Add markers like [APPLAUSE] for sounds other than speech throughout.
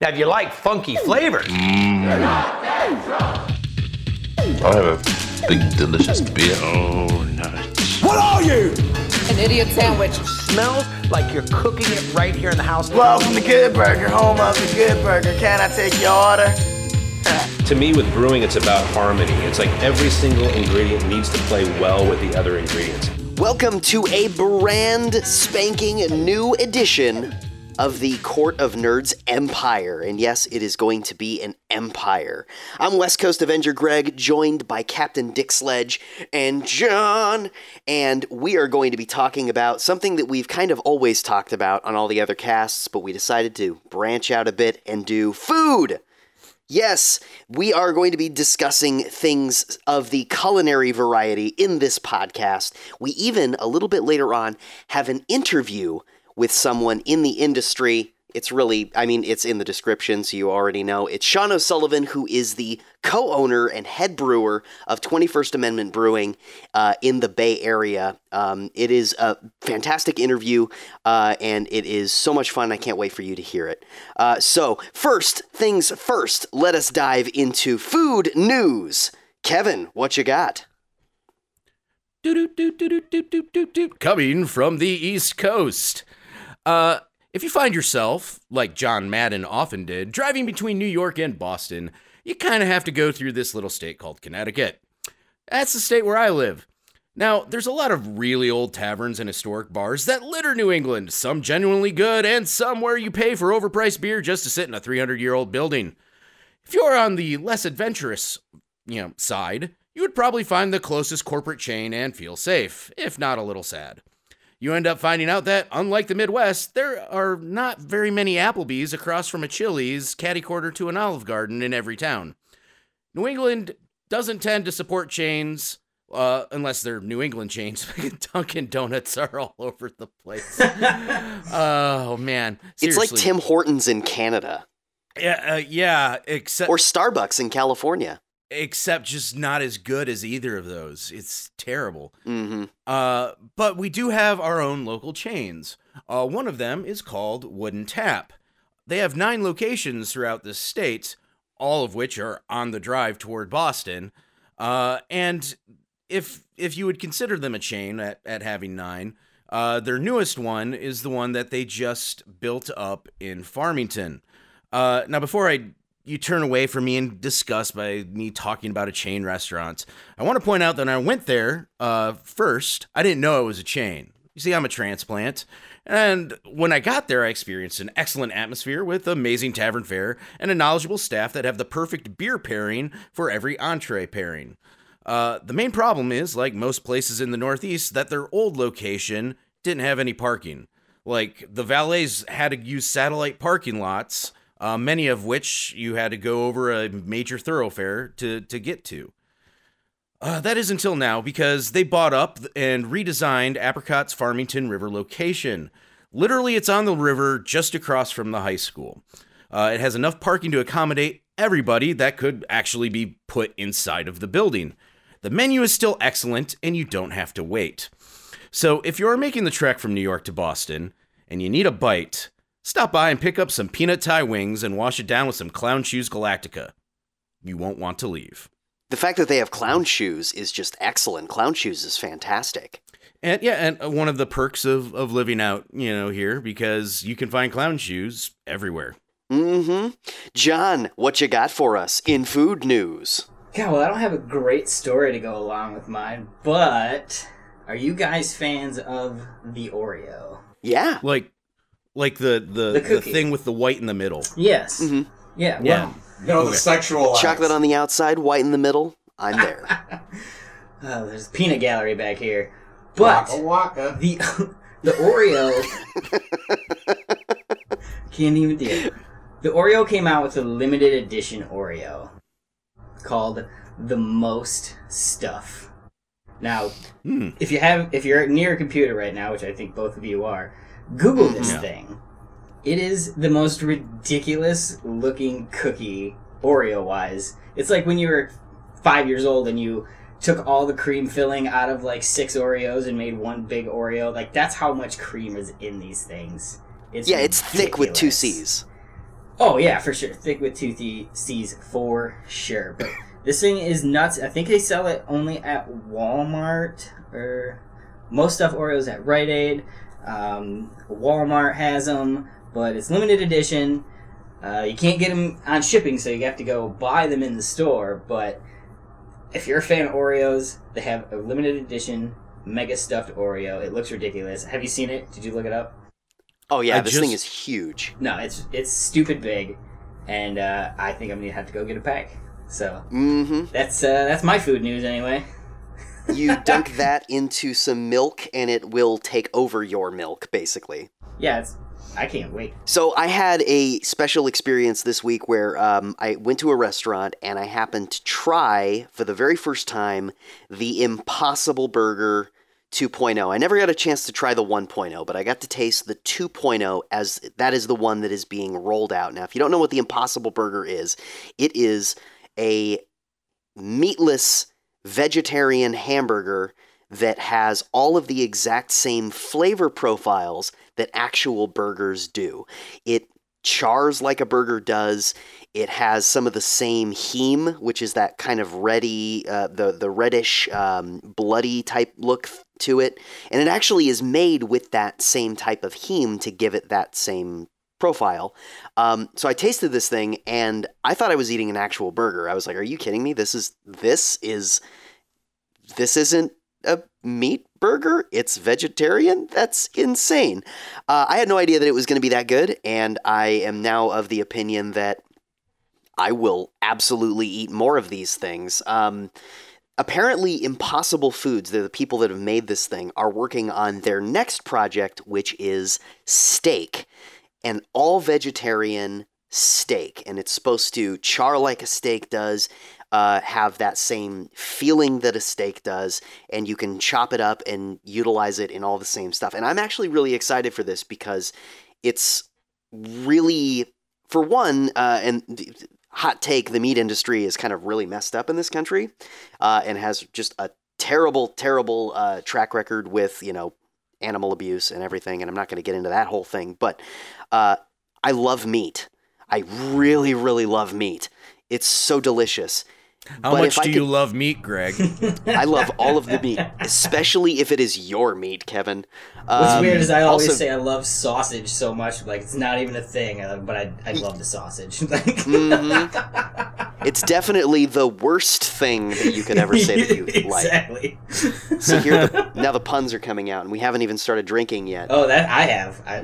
Now, if you like funky flavors, mm. I have a big, delicious beer. Oh, nice. What are you? An idiot sandwich. smells like you're cooking it right here in the house. Welcome to Good Burger, home of the Good Burger. Can I take your order? To me, with brewing, it's about harmony. It's like every single ingredient needs to play well with the other ingredients. Welcome to a brand spanking new edition of the Court of Nerds Empire. And yes, it is going to be an empire. I'm West Coast Avenger Greg, joined by Captain Dick Sledge and Jon. And we are going to be talking about something that we've kind of always talked about on all the other casts, but we decided to branch out a bit and do food. Yes, we are going to be discussing things of the culinary variety in this podcast. We even, a little bit later on, have an interview with someone in the industry. It's really, I mean, it's in the description, so you already know. It's Shaun O'Sullivan, who is the co owner and head brewer of 21st Amendment Brewing uh, in the Bay Area. Um, it is a fantastic interview, uh, and it is so much fun. I can't wait for you to hear it. Uh, so, first things first, let us dive into food news. Kevin, what you got? Coming from the East Coast. Uh, if you find yourself, like John Madden often did, driving between New York and Boston, you kind of have to go through this little state called Connecticut. That's the state where I live. Now, there's a lot of really old taverns and historic bars that litter New England, some genuinely good, and some where you pay for overpriced beer just to sit in a 300 year old building. If you're on the less adventurous, you know, side, you would probably find the closest corporate chain and feel safe, if not a little sad. You end up finding out that, unlike the Midwest, there are not very many Applebee's across from a Chili's, catty quarter to an Olive Garden in every town. New England doesn't tend to support chains, uh, unless they're New England chains. [LAUGHS] Dunkin' Donuts are all over the place. [LAUGHS] oh man, It's like Tim Hortons in Canada Yeah, uh, yeah. Except or Starbucks in California. Except just not as good as either of those. It's terrible. hmm Uh, but we do have our own local chains. Uh, one of them is called Wooden Tap. They have nine locations throughout the state, all of which are on the drive toward Boston. Uh, and if if you would consider them a chain at, at having nine, uh, their newest one is the one that they just built up in Farmington. Uh, now, before I you turn away from me in disgust by me talking about a chain restaurant, I want to point out that when I went there uh, first, I didn't know it was a chain. You see, I'm a transplant. And when I got there, I experienced an excellent atmosphere with amazing tavern fare and a knowledgeable staff that have the perfect beer pairing for every entree pairing. Uh, the main problem is, like most places in the Northeast, that their old location didn't have any parking. Like the valets had to use satellite parking lots, uh, many of which you had to go over a major thoroughfare to to get to. Uh, that is until now because they bought up and redesigned Apricot's Farmington River location. Literally, it's on the river just across from the high school. Uh, it has enough parking to accommodate everybody that could actually be put inside of the building. The menu is still excellent, and you don't have to wait. So, if you're making the trek from New York to Boston and you need a bite, stop by and pick up some peanut Thai wings and wash it down with some Clown Shoes Galactica. You won't want to leave. The fact that they have clown shoes is just excellent. Clown shoes is fantastic. And yeah, and one of the perks of, of living out, you know, here because you can find clown shoes everywhere. Mm-hmm. Jon, what you got for us in food news? Yeah, well, I don't have a great story to go along with mine, but are you guys fans of the Oreo? Yeah. Like like the the, The the, thing with the white in the middle. Yes. Mhm. Yeah. Yeah. Well, You know, the sexual. Chocolate on the outside, white in the middle. I'm [LAUGHS] there. uh, there's a peanut gallery back here, but Waka waka. the [LAUGHS] the Oreo [LAUGHS] can't even do it. The Oreo came out with a limited edition Oreo called the Most Stuf. Now, Hmm. if you have if you're near a computer right now, which I think both of you are, Google mm-hmm. this Yeah. thing. It is the most ridiculous looking cookie Oreo wise. It's like when you were five years old and you took all the cream filling out of like six Oreos and made one big Oreo. Like that's how much cream is in these things. It's yeah, it's thick with two. C's. Oh yeah, for sure. Thick with toothy C's for sure. But [LAUGHS] this thing is nuts. I think they sell it only at Walmart or most Stuf Oreos at Rite Aid. Um, Walmart has them, but it's limited edition. Uh, you can't get them on shipping, so you have to go buy them in the store. But if you're a fan of Oreos, they have a limited edition mega stuffed Oreo. It looks ridiculous. Have you seen it? Did you look it up? Oh yeah, I this just- thing is huge. No, it's it's stupid big, and uh, I think I'm gonna have to go get a pack. So Mm-hmm. that's uh, that's my food news anyway. You dunk that into some milk, and it will take over your milk, basically. Yeah, it's I can't wait. So I had a special experience this week where um, I went to a restaurant and I happened to try for the very first time the Impossible Burger 2.0. I never got a chance to try the 1.0, but I got to taste the 2.0 as that is the one that is being rolled out. Now, if you don't know what the Impossible Burger is, it is a meatless vegetarian hamburger that has all of the exact same flavor profiles that actual burgers do. It chars like a burger does. It has some of the same heme, which is that kind of reddy, uh, the the reddish, um, bloody type look to it, and it actually is made with that same type of heme to give it that same profile. Um, so I tasted this thing, and I thought I was eating an actual burger. I was like, "Are you kidding me? This is this is this isn't a meat burger. It's vegetarian. That's insane. Uh, I had no idea that it was going to be that good, and I am now of the opinion that I will absolutely eat more of these things. Um, apparently, Impossible Foods, the people that have made this thing, are working on their next project, which is steak, an all vegetarian steak, and it's supposed to char like a steak does uh, have that same feeling that a steak does, and you can chop it up and utilize it in all the same stuff. And I'm actually really excited for this because it's really, for one, uh, and hot take, the meat industry is kind of really messed up in this country, uh, and has just a terrible, terrible uh, track record with you know animal abuse and everything. And I'm not going to get into that whole thing, but uh, I love meat. I really, really love meat. It's so delicious. How But much do could- you love meat, Greg? [LAUGHS] I love all of the meat, especially if it is your meat, Kevin. What's Um, weird is I always also- say I love sausage so much, like it's not even a thing, but I I love the sausage. [LAUGHS] Mm-hmm. it's definitely the worst thing that you could ever say that you [LAUGHS] like. exactly. So here, the, now the puns are coming out, and we haven't even started drinking yet. Oh, that I have. I,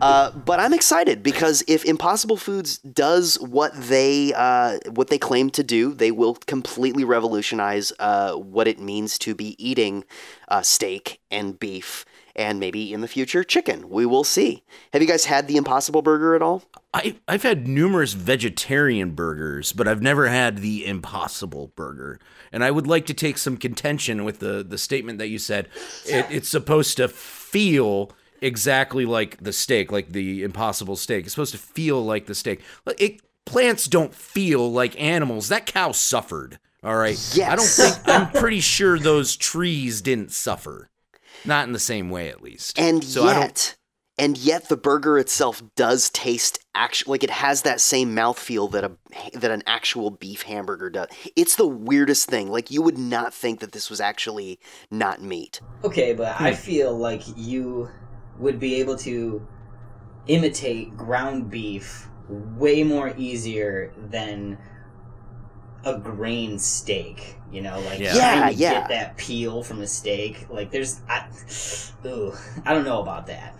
Uh, but I'm excited because if Impossible Foods does what they uh, what they claim to do, they will completely revolutionize uh, what it means to be eating uh, steak and beef, and maybe in the future chicken. We will see. Have you guys had the Impossible Burger at all? I, I've had numerous vegetarian burgers, but I've never had the Impossible Burger. And I would like to take some contention with the, the statement that you said. It, it's supposed to feel exactly like the steak, like the Impossible steak. It's supposed to feel like the steak. It, plants don't feel like animals. That cow suffered. All right. Yes. I don't think, I'm pretty sure those trees didn't suffer. Not in the same way, at least. And so yet, and yet the burger itself does taste actually like it has that same mouthfeel that a that an actual beef hamburger does. It's the weirdest thing. Like you would not think that this was actually not meat. okay, but I hmm. feel like you would be able to imitate ground beef way more easier than a grain steak. You know, like Yeah. trying Yeah, to yeah. get that peel from a steak. Like there's, I, ooh, I don't know about that.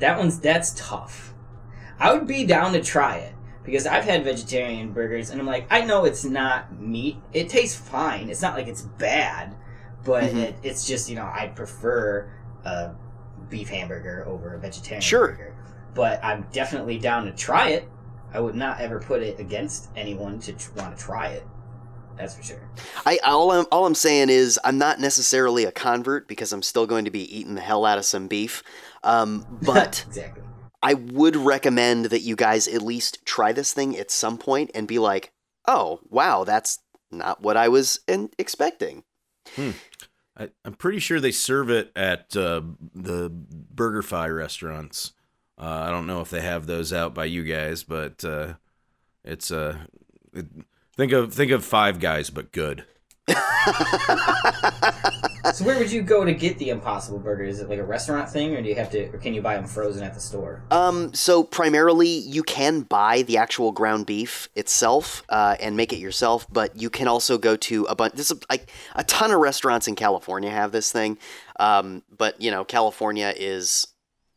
That one's that's tough. I would be down to try it because I've had vegetarian burgers and I'm like, I know it's not meat. It tastes fine. It's not like it's bad, but Mhm. it, it's just you know I prefer a beef hamburger over a vegetarian Sure. burger. But I'm definitely down to try it. I would not ever put it against anyone to tr- want to try it. That's for sure. I all I'm all I'm saying is I'm not necessarily a convert because I'm still going to be eating the hell out of some beef. Um, [LAUGHS] but exactly. I would recommend that you guys at least try this thing at some point and be like, "Oh, wow, that's not what I was in- expecting." I, I'm pretty sure they serve it at uh, the BurgerFi restaurants Uh, I don't know if they have those out by you guys, but uh, it's uh, it, think of think of Five Guys, but good. So where would you go to get the Impossible Burger? Is it like a restaurant thing, or do you have to, or can you buy them frozen at the store? Um, so primarily, you can buy the actual ground beef itself uh, and make it yourself, but you can also go to a bunch. This is like a ton of restaurants in California have this thing, um, but you know, California is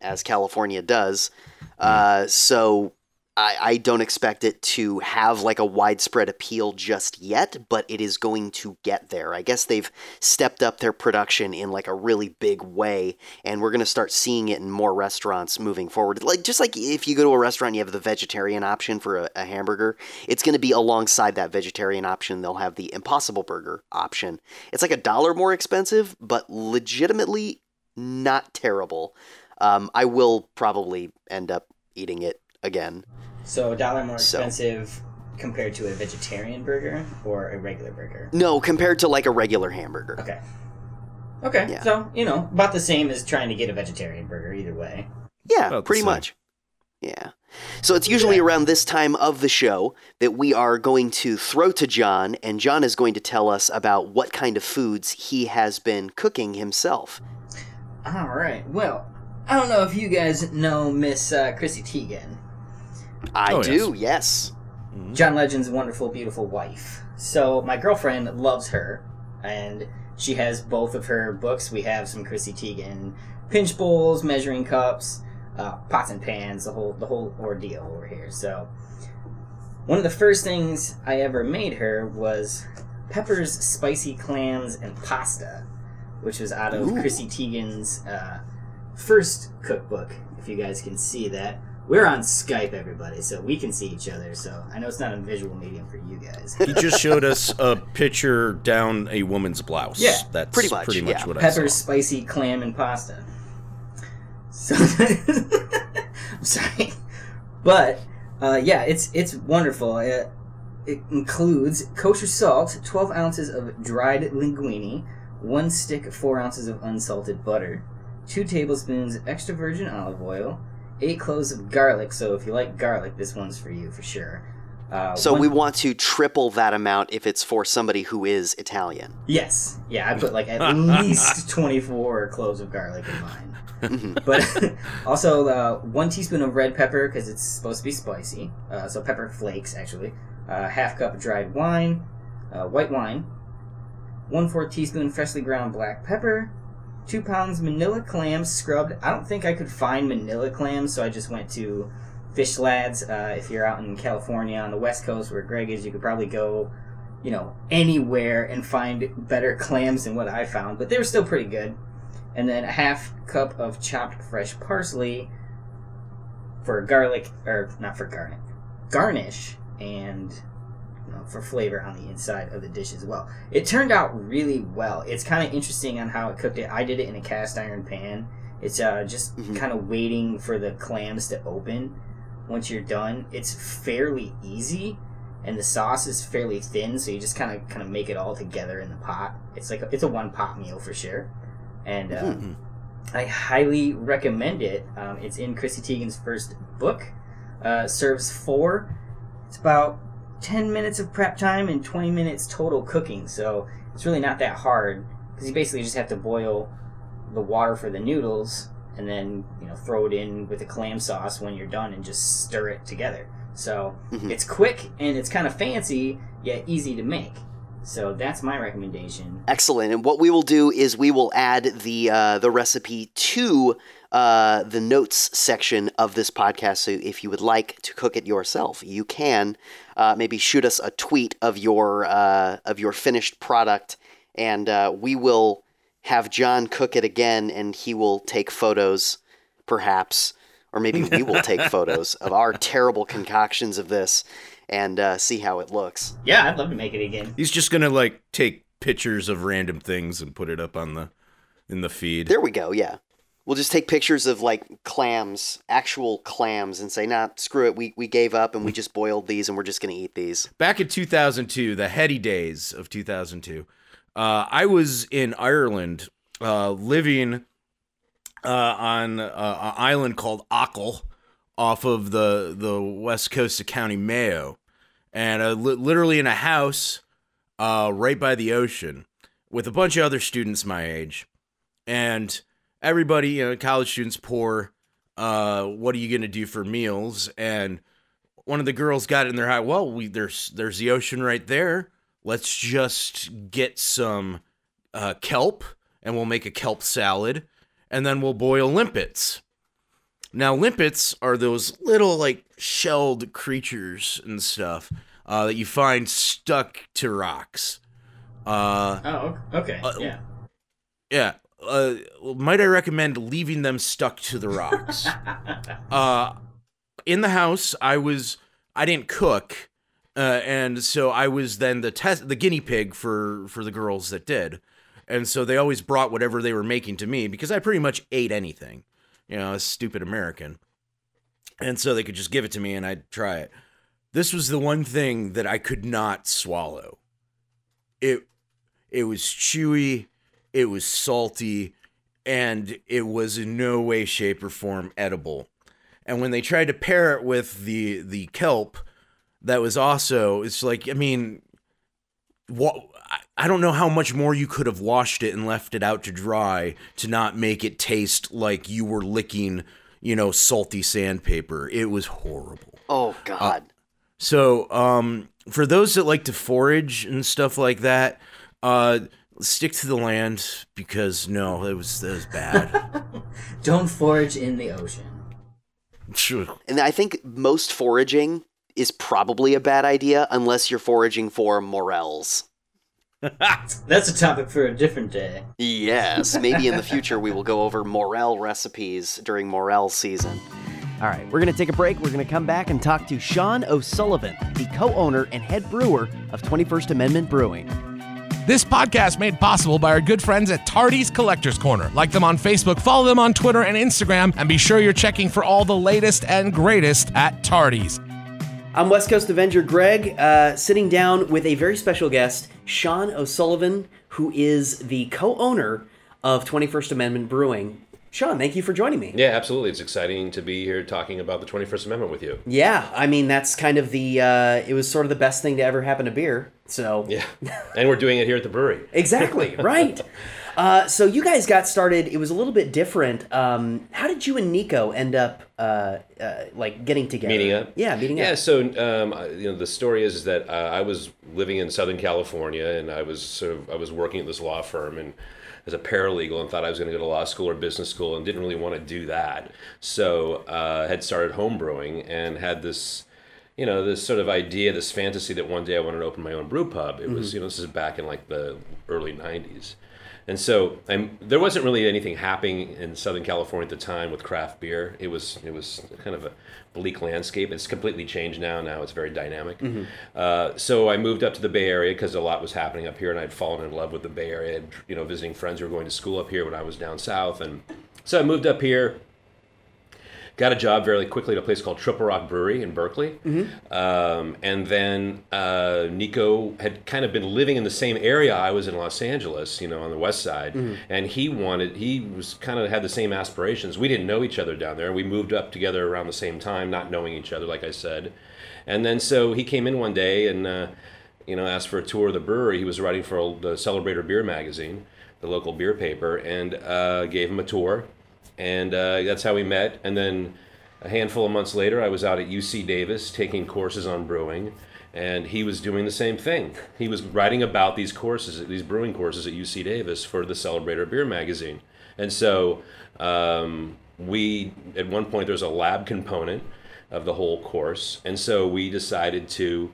as California does, uh, so. I, I don't expect it to have like a widespread appeal just yet, but it is going to get there. I guess they've stepped up their production in like a really big way, and we're going to start seeing it in more restaurants moving forward. Like just like if you go to a restaurant, you have the vegetarian option for a, a hamburger. It's going to be alongside that vegetarian option. They'll have the Impossible Burger option. It's like a dollar more expensive, but legitimately not terrible. Um, I will probably end up eating it again. So a dollar more So- expensive compared to a vegetarian burger or a regular burger. No, compared to like a regular hamburger. Okay. Okay. Yeah. So you know about the same as trying to get a vegetarian burger. Either way. Yeah, About the pretty same. much. Yeah. So it's usually around this time of the show that we are going to throw to Jon, and Jon is going to tell us about what kind of foods he has been cooking himself. All right. Well, I don't know if you guys know Miss uh, Chrissy Teigen, I Oh, do, yes. John Legend's wonderful, beautiful wife. So my girlfriend loves her, and she has both of her books. We have some Chrissy Teigen pinch bowls, measuring cups, uh, pots and pans, the whole the whole ordeal over here. So one of the first things I ever made her was Pepper's spicy clams and pasta, which was out of Ooh. Chrissy Teigen's uh, first cookbook. If you guys can see that. We're on Skype, everybody, so we can see each other. So I know it's not a visual medium for you guys. He just showed us a picture down a woman's blouse. Yeah, that's pretty much, yeah. what I Pepper's saw. spicy clam and pasta. So [LAUGHS] I'm sorry, but uh, yeah, it's it's wonderful. It, it includes kosher salt, twelve ounces of dried linguine, one stick, four ounces of unsalted butter, two tablespoons extra virgin olive oil, eight cloves of garlic. So if you like garlic, this one's for you for sure. Uh, So one- we want to triple that amount if it's for somebody who is Italian. Yes. Yeah, I put like at [LAUGHS] least 24 cloves of garlic in mine. [LAUGHS] but [LAUGHS] also uh, one teaspoon of red pepper because it's supposed to be spicy. Uh, so pepper flakes, actually. Uh, half cup dried wine, uh, white wine. One fourth teaspoon freshly ground black pepper. Two pounds manila clams scrubbed. I don't think I could find manila clams, so I just went to Fish Lads. Uh, if you're out in California on the west coast where Greg is, you could probably go you know, anywhere and find better clams than what I found, but they were still pretty good. And then a half cup of chopped fresh parsley for garlic, or not for garlic, garnish, and you know, for flavor on the inside of the dish as well. It turned out really well. It's kind of interesting on how it cooked it. I did it in a cast iron pan. It's uh, just kind of waiting for the clams to open. Once you're done, it's fairly easy and the sauce is fairly thin, so you just kind of kind of make it all together in the pot. It's like a, it's a one pot meal for sure, and uh, I highly recommend it. Um, it's in Chrissy Teigen's first book. Uh, serves four. It's about ten minutes of prep time and twenty minutes total cooking, so it's really not that hard because you basically just have to boil the water for the noodles and then you know throw it in with the clam sauce when you're done and just stir it together. So it's quick and it's kind of fancy yet easy to make. So that's my recommendation. Excellent. And what we will do is we will add the uh, the recipe to uh, the notes section of this podcast. So if you would like to cook it yourself, you can uh, maybe shoot us a tweet of your uh, of your finished product, and uh, we will have Jon cook it again, and he will take photos, perhaps, or maybe we will take [LAUGHS] photos of our terrible concoctions of this and uh, see how it looks. Yeah, I'd love to make it again. He's just gonna like take pictures of random things and put it up on the in the feed. There we go. Yeah. We'll just take pictures of like clams, actual clams, and say, nah, screw it. We, we gave up and we just boiled these and we're just going to eat these. Back in 2002, the heady days of 2002, uh, I was in Ireland uh, living uh, on an island called Achill. off of the the west coast of County Mayo, and li- literally in a house uh, right by the ocean with a bunch of other students my age, and everybody, you know, college students, poor. Uh, what are you gonna do for meals? And one of the girls got in their head. Well, we there's there's the ocean right there. Let's just get some uh, kelp, and we'll make a kelp salad, and then we'll boil limpets. Now, limpets are those little like shelled creatures and stuff uh, that you find stuck to rocks. Uh, Oh, okay. Uh, yeah. yeah. Uh, might I recommend leaving them stuck to the rocks? [LAUGHS] uh, in the house, I was I didn't cook, uh, and so I was then the test the guinea pig for for the girls that did, and so they always brought whatever they were making to me because I pretty much ate anything, you know, a stupid American, and so they could just give it to me and I'd try it. This was the one thing that I could not swallow. It it was chewy, it was salty, and it was in no way, shape, or form edible. And when they tried to pair it with the the kelp, that was also it's like I mean, what I don't know how much more you could have washed it and left it out to dry to not make it taste like you were licking, you know, salty sandpaper. It was horrible. Oh God. So, um, for those that like to forage and stuff like that, uh, stick to the land because no, it was that was bad. [LAUGHS] Don't forage in the ocean. Sure. and I think most foraging is probably a bad idea unless you're foraging for morels. [LAUGHS] That's a topic for a different day. Yes, maybe in the [LAUGHS] future we will go over morel recipes during morel season. All right, we're going to take a break. We're going to come back and talk to Shaun O'Sullivan, the co owner and head brewer of 21st Amendment Brewing. This podcast made possible by our good friends at Tardy's Collectors Corner. Like them on Facebook, follow them on Twitter and Instagram, and be sure you're checking for all the latest and greatest at Tardy's. I'm West Coast Avenger Greg, uh, sitting down with a very special guest, Shaun O'Sullivan, who is the co owner of 21st Amendment Brewing. Shaun, thank you for joining me. Yeah, absolutely. It's exciting to be here talking about the 21st Amendment with you. Yeah, I mean, that's kind of the, uh, it was sort of the best thing to ever happen to beer. So, Yeah. and we're doing it here at the brewery. [LAUGHS] Exactly, right. [LAUGHS] Uh, so you guys got started. It was a little bit different. Um, how did you and Nico end up uh, uh, like getting together? Meeting up? Yeah, meeting Yeah, up. Yeah, so um, you know the story is, is that uh, I was living in Southern California and I was sort of I was working at this law firm and as a paralegal and thought I was going to go to law school or business school and didn't really want to do that. So uh, had started homebrewing and had this you know this sort of idea, this fantasy that one day I wanted to open my own brew pub. It was you know this is back in like the early '90s. And so I'm, there wasn't really anything happening in Southern California at the time with craft beer. It was it was kind of a bleak landscape. It's completely changed now. Now it's very dynamic. Uh, so I moved up to the Bay Area because a lot was happening up here, and I'd fallen in love with the Bay Area. I'd, you know, visiting friends who were going to school up here when I was down south, and so I moved up here. Got a job very quickly at a place called Triple Rock Brewery in Berkeley. Um, and then uh, Nico had kind of been living in the same area I was in Los Angeles, you know, on the west side. And he wanted, he was kind of had the same aspirations. We didn't know each other down there. We moved up together around the same time, not knowing each other, like I said. And then so he came in one day and, uh, you know, asked for a tour of the brewery. He was writing for the Celebrator Beer magazine, the local beer paper, and uh, gave him a tour and uh, that's how we met. And then a handful of months later, I was out at UC Davis taking courses on brewing, and he was doing the same thing. He was writing about these courses, these brewing courses at UC Davis for the Celebrator Beer magazine, and so um, we at one point there's a lab component of the whole course, and so we decided to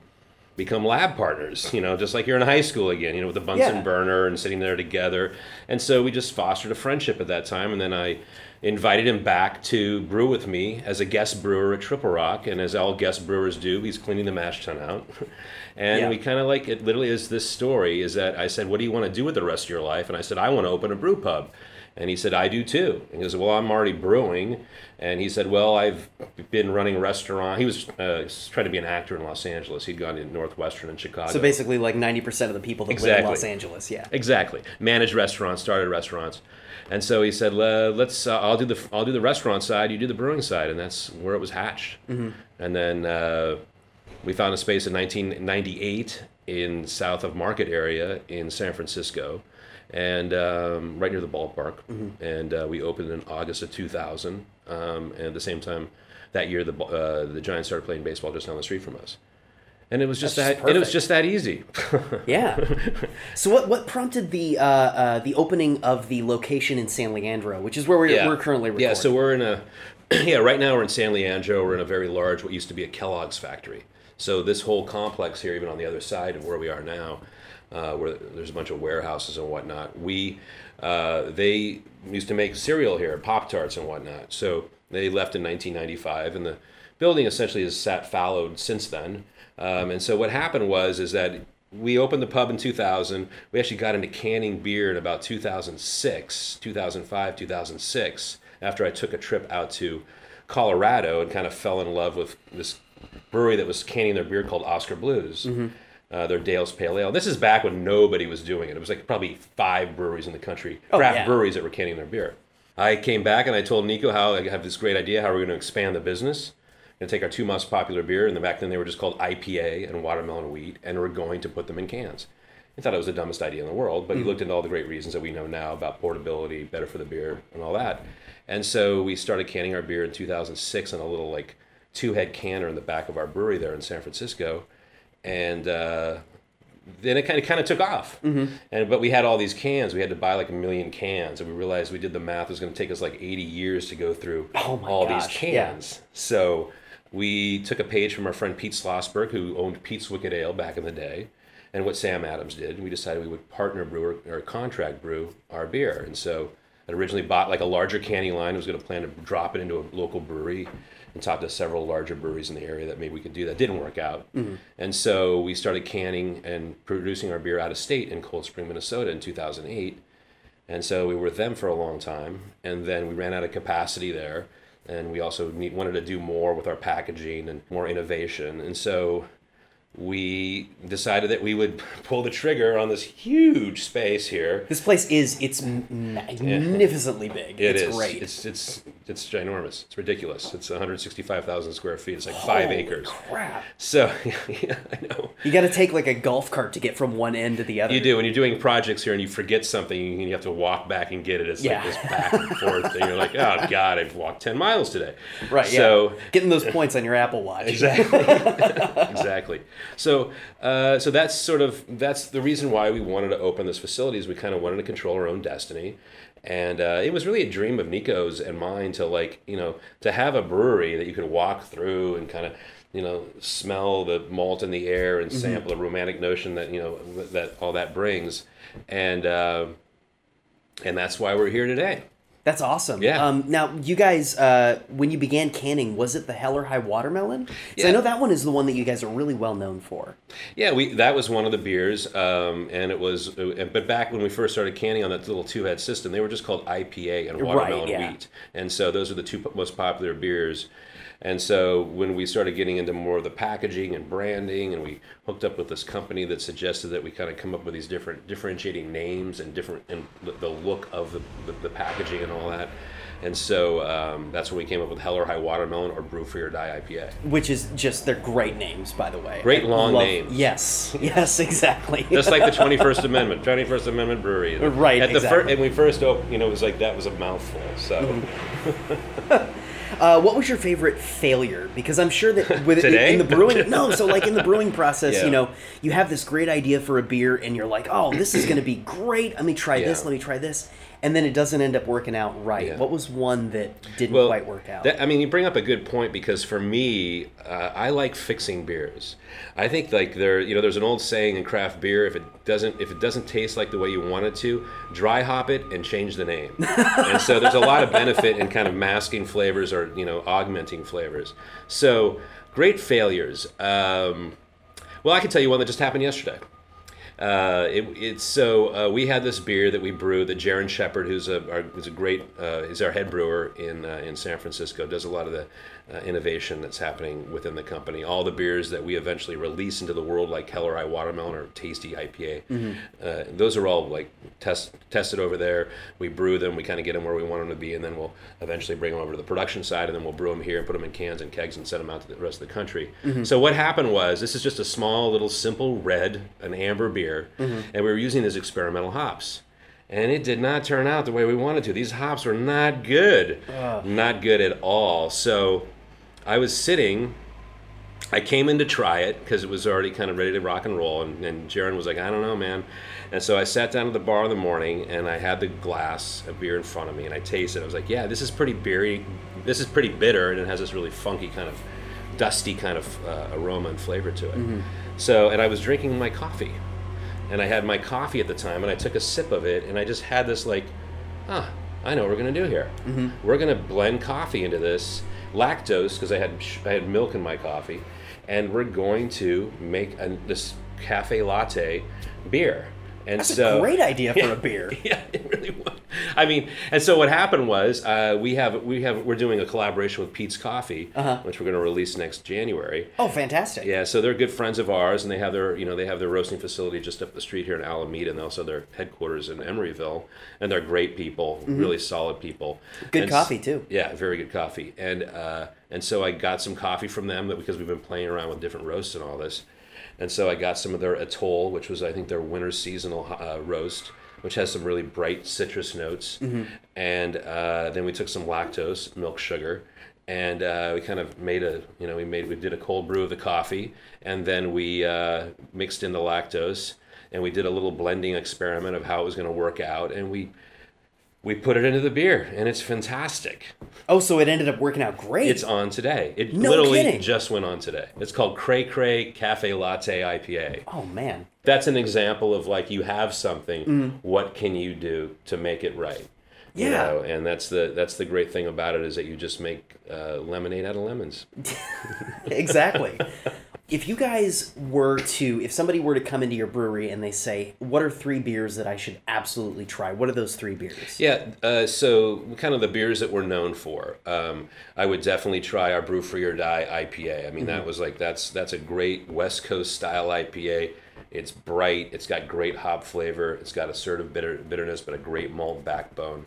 become lab partners, you know, just like you're in high school again, you know, with the Bunsen Yeah. burner and sitting there together. And so we just fostered a friendship at that time. And then I invited him back to brew with me as a guest brewer at Triple Rock. And as all guest brewers do, he's cleaning the mash tun out. [LAUGHS] And Yeah. we kind of like it literally is this story is that I said, What do you want to do with the rest of your life? And I said, I want to open a brew pub. And he said, I do too. And he goes, Well, I'm already brewing. And he said, Well, I've been running a restaurant. He was uh, trying to be an actor in Los Angeles. He'd gone to Northwestern in Chicago. So basically, like ninety percent of the people that live in Los Angeles, yeah. Exactly. Managed restaurants, started restaurants, and so he said, "Let's. Uh, I'll do the. I'll do the restaurant side. You do the brewing side," and that's where it was hatched. And then uh, we found a space in 1998 in south of Market area in San Francisco, and um, right near the ballpark. And uh, we opened in August of 2000. Um, and at the same time, that year the uh, the Giants started playing baseball just down the street from us. And it was just That's that. just and it was just that easy. [LAUGHS] Yeah. so what what prompted the uh, uh, the opening of the location in San Leandro, which is where we're, we're currently recording? Yeah, so we're in a [CLEARS THROAT] yeah, right now we're in San Leandro. We're in a very large what used to be a Kellogg's factory. So this whole complex here, even on the other side of where we are now, uh, where there's a bunch of warehouses and whatnot, we uh, they used to make cereal here, Pop Tarts and whatnot. So they left in 1995, and the building essentially has sat fallowed since then. Um, and so what happened was is that we opened the pub in 2000. We actually got into canning beer in about 2006, 2005, 2006. After I took a trip out to Colorado and kind of fell in love with this brewery that was canning their beer called Oskar Blues. Uh, their Dale's Pale Ale. This is back when nobody was doing it. It was like probably five breweries in the country, Oh, craft yeah. breweries that were canning their beer. I came back and I told Nico how I have this great idea how we're going to expand the business. Going to take our two most popular beer, and then back then they were just called IPA and watermelon wheat, and we're going to put them in cans. I thought it was the dumbest idea in the world, but he looked into all the great reasons that we know now about portability, better for the beer, and all that. And so we started canning our beer in 2006 in a little like two head canner in the back of our brewery there in San Francisco, and uh, then it kind of kind of took off. Mm-hmm. And but we had all these cans. We had to buy like a million cans, and we realized we did the math. It was going to take us like 80 years to go through Oh all gosh, these yeah. cans. So we took a page from our friend Pete Slosberg, who owned Pete's Wicked Ale back in the day, and what Sam Adams did. We decided we would partner brew or, or contract brew our beer. And so I originally bought like a larger canning line. I was going to plan to drop it into a local brewery and talked to several larger breweries in the area that maybe we could do that. Didn't work out. Mm-hmm. And so we started canning and producing our beer out of state in Cold Spring, Minnesota in 2008. And so we were with them for a long time, and then we ran out of capacity there, and we also need, wanted to do more with our packaging and more innovation. And so we decided that we would [LAUGHS] pull the trigger on this huge space here. This place is it's magnificently big. It it's is. great. It's it's it's ginormous. It's ridiculous. It's 165,000 square feet. It's like five acres. Crap. So [LAUGHS] yeah, I know. You got to take like a golf cart to get from one end to the other. You do when you're doing projects here and you forget something and you have to walk back and get it. It's Yeah. like this back and forth, and you're like, oh god, I've walked ten miles today. Right. So yeah. Getting those points on your Apple Watch. exactly, [LAUGHS] exactly. So uh, so that's sort of that's the reason why we wanted to open this facility is we kind of wanted to control our own destiny. And uh, it was really a dream of Nico's and mine to like you know to have a brewery that you could walk through and kind of you know smell the malt in the air and sample the romantic notion that you know that all that brings, and uh, and that's why we're here today. That's awesome. Yeah. Um, now, you guys, uh, when you began canning, was it the Hell or High Watermelon? 'Cause I know that one is the one that you guys are really well known for. Yeah, we that was one of the beers, um, and it was. uh, But back when we first started canning on that little two head system, they were just called IPA and Right, watermelon yeah. wheat, and so those are the two most popular beers. And so when we started getting into more of the packaging and branding, and we hooked up with this company that suggested that we kind of come up with these different differentiating names and different and the- the look of the, the, the packaging and all that. And so um, that's when we came up with Hell or High Watermelon or Brew Free or Die IPA. Which is just, they're great names, by the way. Great long love- names. Yes. [LAUGHS] Yes, exactly. just like the [LAUGHS] 21st Amendment, 21st Amendment Brewery. Right, At the exactly. fir- and we first opened, you know, it was like that was a mouthful. So Mm-hmm. [LAUGHS] Uh, what was your favorite failure? Because I'm sure that with Today? in the brewing, no, so like in the [LAUGHS] brewing process, Yeah. you know, you have this great idea for a beer, and you're like, oh, this is going to be great. Let me try this. Let me try this, and then it doesn't end up working out right. Yeah. What was one that didn't well, quite work out? that- I mean, you bring up a good point because for me, uh, I like fixing beers. I think like there, you know, there's an old saying in craft beer: if it doesn't, if it doesn't taste like the way you want it to, dry hop it and change the name. [LAUGHS] and so there's a lot of benefit in kind of masking flavors or you know augmenting flavors. So great failures. Um, well, I can tell you one that just happened yesterday. Uh, it, it's so uh, we had this beer that we brew that Jaron Shepard, who's a our, who's a great uh, is our head brewer in uh, in San Francisco, does a lot of the uh, innovation that's happening within the company. All the beers that we eventually release into the world, like Hell or High Watermelon or Tasty IPA, uh, those are all like test tested over there. We brew them, we kind of get them where we want them to be, and then we'll eventually bring them over to the production side, and then we'll brew them here and put them in cans and kegs and send them out to the rest of the country. So what happened was this is just a small little simple red, an amber beer, and we were using these experimental hops. And it did not turn out the way we wanted to. These hops were not good. Not good at all. So I was sitting I came in to try it because it was already kind of ready to rock and roll, and, and Jaron was like, I don't know, man. And so I sat down at the bar in the morning, and I had the glass of beer in front of me, and I tasted. it. I was like, yeah, this is pretty beery. This is pretty bitter, and it has this really funky kind of dusty kind of uh, aroma and flavor to it. So, and I was drinking my coffee, and I had my coffee at the time, and I took a sip of it, and I just had this like, ah, I know what we're gonna do here. We're gonna blend coffee into this lactose because I had I had milk in my coffee, and we're going to make a, this cafe latte beer. And That's so a great idea for [LAUGHS] a beer. [LAUGHS] yeah, it really was. I mean, and so what happened was uh, we have we have we're doing a collaboration with Peet's Coffee, Uh-huh. which we're going to release next January. Oh, fantastic. Yeah, so they're good friends of ours, and they have their you know they have their roasting facility just up the street here in Alameda, and also their headquarters in Emeryville, and they're great people, really solid people. Mm-hmm. Good And coffee, too. Yeah, very good coffee, and uh, and so I got some coffee from them because we've been playing around with different roasts and all this, and so I got some of their Atoll, which was I think their winter seasonal uh, roast. Which has some really bright citrus notes, Mm-hmm. and uh, then we took some lactose, milk sugar, and uh, we kind of made a you know we made we did a cold brew of the coffee and then we uh, mixed in the lactose and we did a little blending experiment of how it was going to work out and we we put it into the beer and it's fantastic Oh, so it ended up working out great. it's on today it No literally kidding. just went on today it's called cray cray cafe latte ipa oh man. that's an example of like you have something what can you do to make it right You Mm. Yeah. know, and that's the that's the great thing about it is that you just make uh, lemonade out of lemons [LAUGHS] exactly. If you guys were to, if somebody were to come into your brewery and they say, "What are three beers that I should absolutely try?" What are those three beers? Yeah, uh, so kind of the beers that we're known for. Um, I would definitely try our Brew Free or Die IPA. I mean, that was like that's that's a great West Coast style IPA. It's bright. It's got great hop flavor. It's got assertive bitter, bitterness, but a great malt backbone.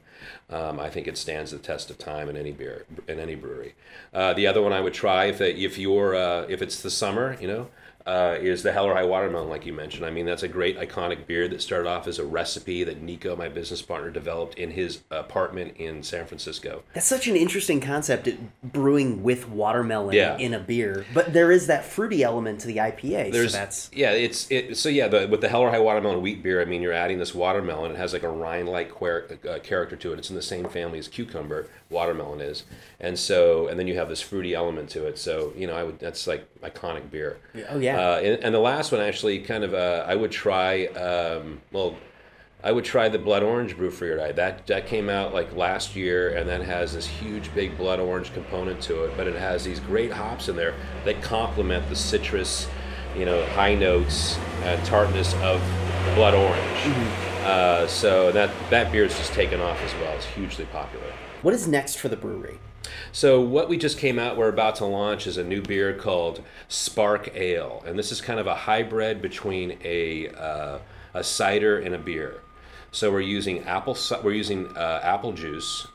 Um, I think it stands the test of time in any beer in any brewery. Uh, the other one I would try if if you're uh, if it's the summer, you know, uh, is the Hell or High Watermelon, like you mentioned. I mean, that's a great iconic beer that started off as a recipe that Nico, my business partner, developed in his apartment in San Francisco. That's such an interesting concept, brewing with watermelon Yeah. in a beer. But there is that fruity element to the IPA. There's so that's yeah, it's it. So yeah, the, with the Hell or High Watermelon wheat beer, I mean, you're adding this watermelon. It has like a rind-like quer- uh, character to it. It's in the same family as cucumber. Watermelon is, and so and then you have this fruity element to it. So you know, I would that's like iconic beer. Oh, yeah. Uh, and, and the last one actually kind of uh, I would try. Um, well, I would try the blood orange brew free or die. That that came out like last year, and that has this huge big blood orange component to it. But it has these great hops in there that complement the citrus, you know, high notes and tartness of blood orange. Uh, so that that beer is just taken off as well. It's hugely popular. what is next for the brewery. So what we just came out, we're about to launch is a new beer called Spark Ale, and this is kind of a hybrid between a uh, a cider and a beer. So we're using apple we're using uh, apple juice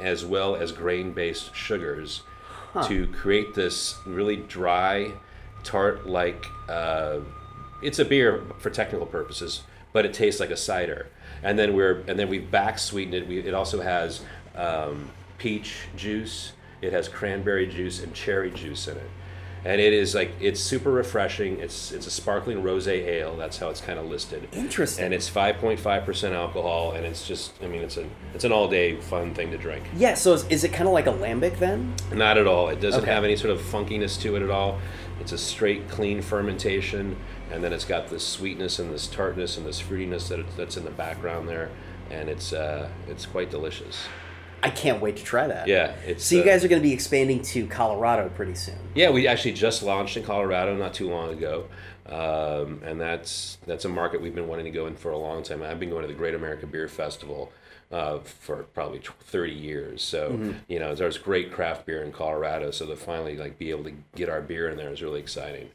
as well as grain-based sugars to create this really dry, tart-like. Uh, it's a beer for technical purposes, but it tastes like a cider. And then we're and then we've back sweetened it. We, it also has um, peach juice, it has cranberry juice and cherry juice in it, and it is like it's super refreshing. It's it's a sparkling rosé ale. That's how it's kind of listed. Interesting. And it's 5.5 percent alcohol, and it's just I mean it's a it's an all day fun thing to drink. Yeah, so is, is it kind of like a lambic then? Not at all. It doesn't Okay. have any sort of funkiness to it at all. It's a straight, clean fermentation, and then it's got this sweetness and this tartness and this fruitiness that it, that's in the background there, and it's uh, it's quite delicious. I can't wait to try that. Yeah, it's. So you uh, guys are going to be expanding to Colorado pretty soon. Yeah, we actually just launched in Colorado not too long ago, um, and that's that's a market we've been wanting to go in for a long time. I've been going to the Great American Beer Festival uh, for probably thirty years. So Mm-hmm. you know, there's great craft beer in Colorado. So to finally like be able to get our beer in there is really exciting.